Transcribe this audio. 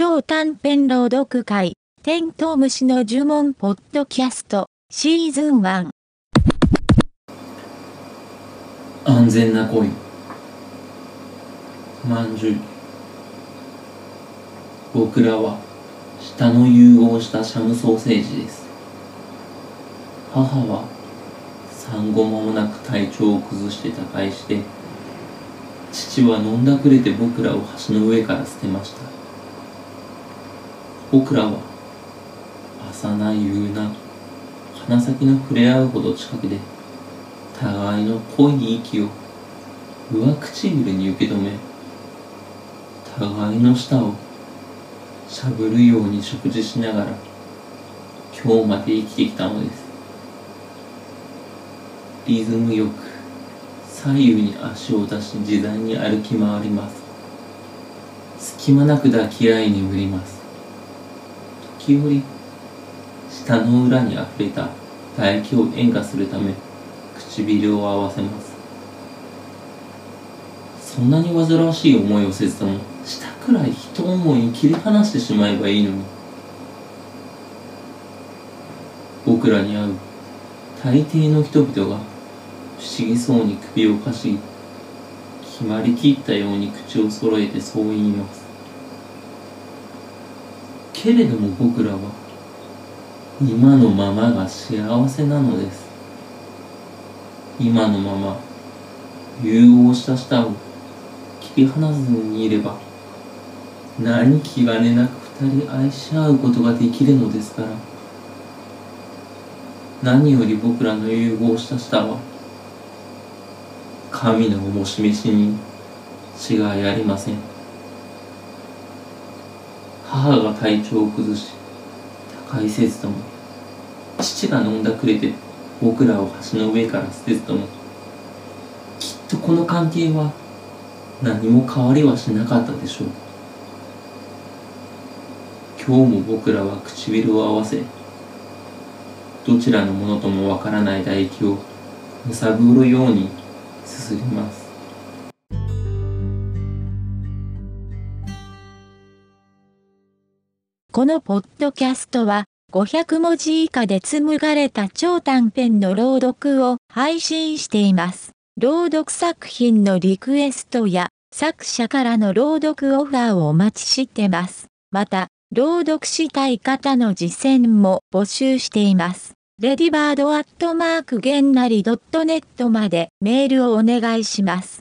超短編朗読会、テントウムシの呪文ポッドキャスト、シーズン1。安全な恋。まんじゅう僕らは舌の融合したシャムソーセージです。母は産後間もなく体調を崩して他界して父は飲んだくれて僕らを橋の上から捨てました。僕らは朝な夕な鼻先の触れ合うほど近くで互いの濃い息を上唇に受け止め互いの舌をしゃぶるように食事しながら今日まで生きてきたのです。リズムよく左右に足を出し自在に歩き回ります。隙間なく抱き合い眠ります。折舌の裏にあふれた唾液を演歌するため唇を合わせます。そんなに煩わしい思いをせずともしたくらい人思いに切り離してしまえばいいのに。僕らに会う大抵の人々が不思議そうに首をかし決まりきったように口を揃えてそう言います。けれども僕らは今のままが幸せなのです。今のまま融合した舌を切り離さずにいれば何気兼ねなく二人愛し合うことができるのですから何より僕らの融合した舌は神のおししに違いありません。母が体調を崩し他界せずとも父が飲んだくれて僕らを橋の上から捨てずともきっとこの関係は何も変わりはしなかったでしょう。今日も僕らは唇を合わせどちらのものともわからない唾液をむさぶるようにすすります。このポッドキャストは500文字以下で紡がれた超短編の朗読を配信しています。朗読作品のリクエストや作者からの朗読オファーをお待ちしてます。また、朗読したい方の実践も募集しています。レディバードアットマークゲンナリ .net までメールをお願いします。